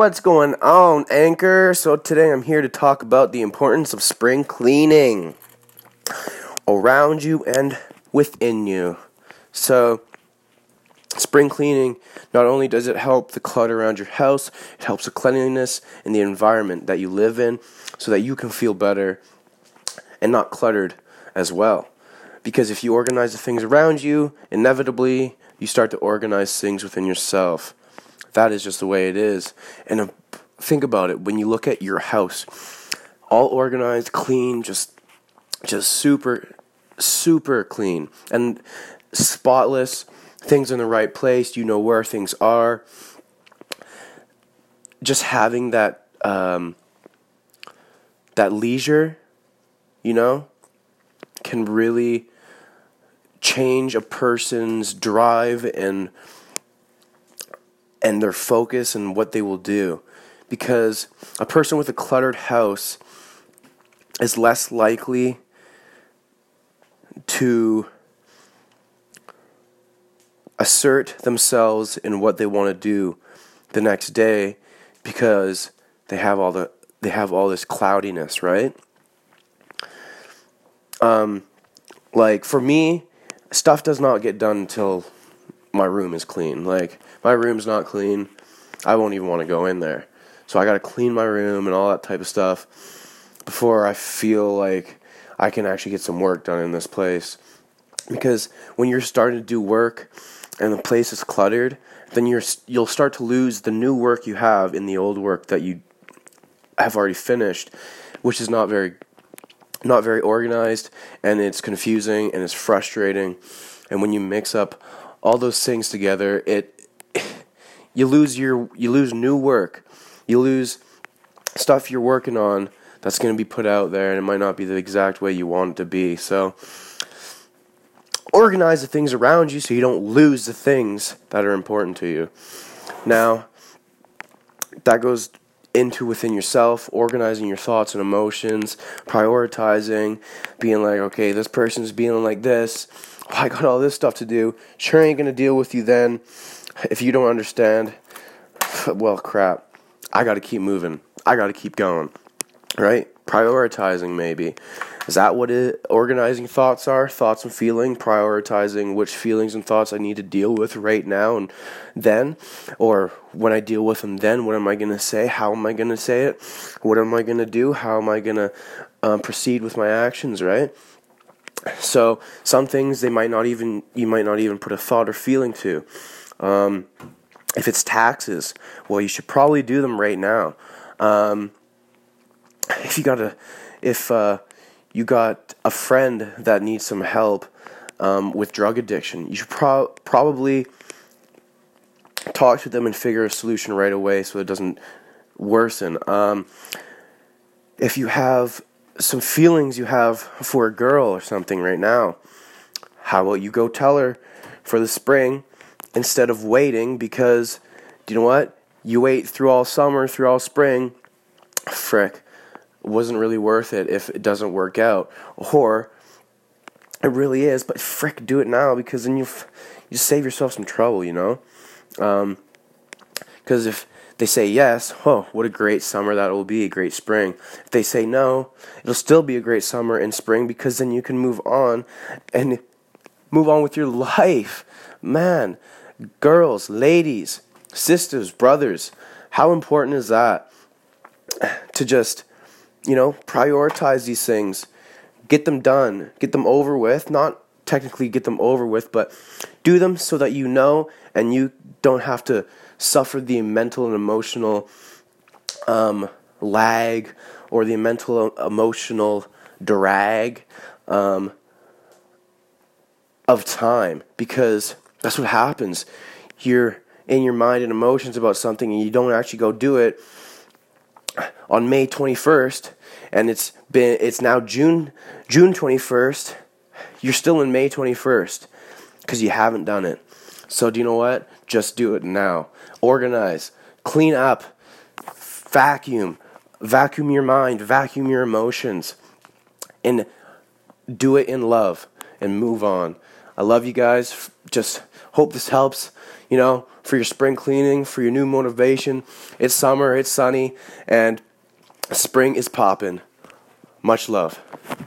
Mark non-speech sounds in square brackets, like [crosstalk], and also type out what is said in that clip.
What's going on, Anchor? So, today I'm here to talk about the importance of spring cleaning around you and within you. So, spring cleaning not only does it help the clutter around your house, it helps the cleanliness in the environment that you live in so that you can feel better and not cluttered as well. Because if you organize the things around you, inevitably you start to organize things within yourself. That is just the way it is. And uh, think about it when you look at your house, all organized, clean, just just super super clean and spotless, things in the right place, you know where things are. Just having that um, that leisure, you know, can really change a person's drive and and their focus and what they will do because a person with a cluttered house is less likely to assert themselves in what they want to do the next day because they have all the they have all this cloudiness, right? Um like for me, stuff does not get done until my room is clean. Like my room's not clean, I won't even want to go in there. So I got to clean my room and all that type of stuff before I feel like I can actually get some work done in this place. Because when you're starting to do work and the place is cluttered, then you're you'll start to lose the new work you have in the old work that you have already finished, which is not very not very organized and it's confusing and it's frustrating. And when you mix up all those things together, it you lose your you lose new work. You lose stuff you're working on that's going to be put out there and it might not be the exact way you want it to be. So organize the things around you so you don't lose the things that are important to you. Now, that goes into within yourself, organizing your thoughts and emotions, prioritizing, being like, okay, this person's being like this. [laughs] I got all this stuff to do. Sure ain't gonna deal with you then. If you don't understand, [sighs] well, crap. I gotta keep moving. I gotta keep going. Right? Prioritizing, maybe. Is that what it, organizing thoughts are? Thoughts and feeling, prioritizing which feelings and thoughts I need to deal with right now and then, or when I deal with them then, what am I going to say? How am I going to say it? What am I going to do? How am I going to um, proceed with my actions, right? So some things they might not even you might not even put a thought or feeling to. Um, if it's taxes, well, you should probably do them right now. Um, [coughs] if you got a, if uh, you got a friend that needs some help um, with drug addiction, you should pro- probably talk to them and figure a solution right away so it doesn't worsen. Um, if you have some feelings you have for a girl or something right now, how about you go tell her for the spring instead of waiting because do you know what? You wait through all summer, through all spring, frick wasn't really worth it if it doesn't work out. Or it really is, but frick, do it now because then you you save yourself some trouble, you know. Because um, if they say yes, oh, what a great summer that will be, a great spring. If they say no, it'll still be a great summer and spring because then you can move on and move on with your [laughs] life. Man, girls, ladies, sisters, brothers, how important is that to just you know, prioritize these things, get them done, get them over with, not technically get them over with, but do them so that you know and you don't have to suffer the mental and emotional um, lag or the mental emotional drag um, of time because that's what happens. You're in your mind and emotions about something and you don't actually go do it on May 21st, and it's been it's now June June 21st. You're still in May 21st because you haven't done it. So do you know what? Just do it now. Organize, clean up, vacuum, vacuum your mind, vacuum your emotions, and do it in love and move on. I love you guys. Just Hope this helps, you know, for your spring cleaning, for your new motivation. It's summer, it's sunny, and spring is popping. Much love.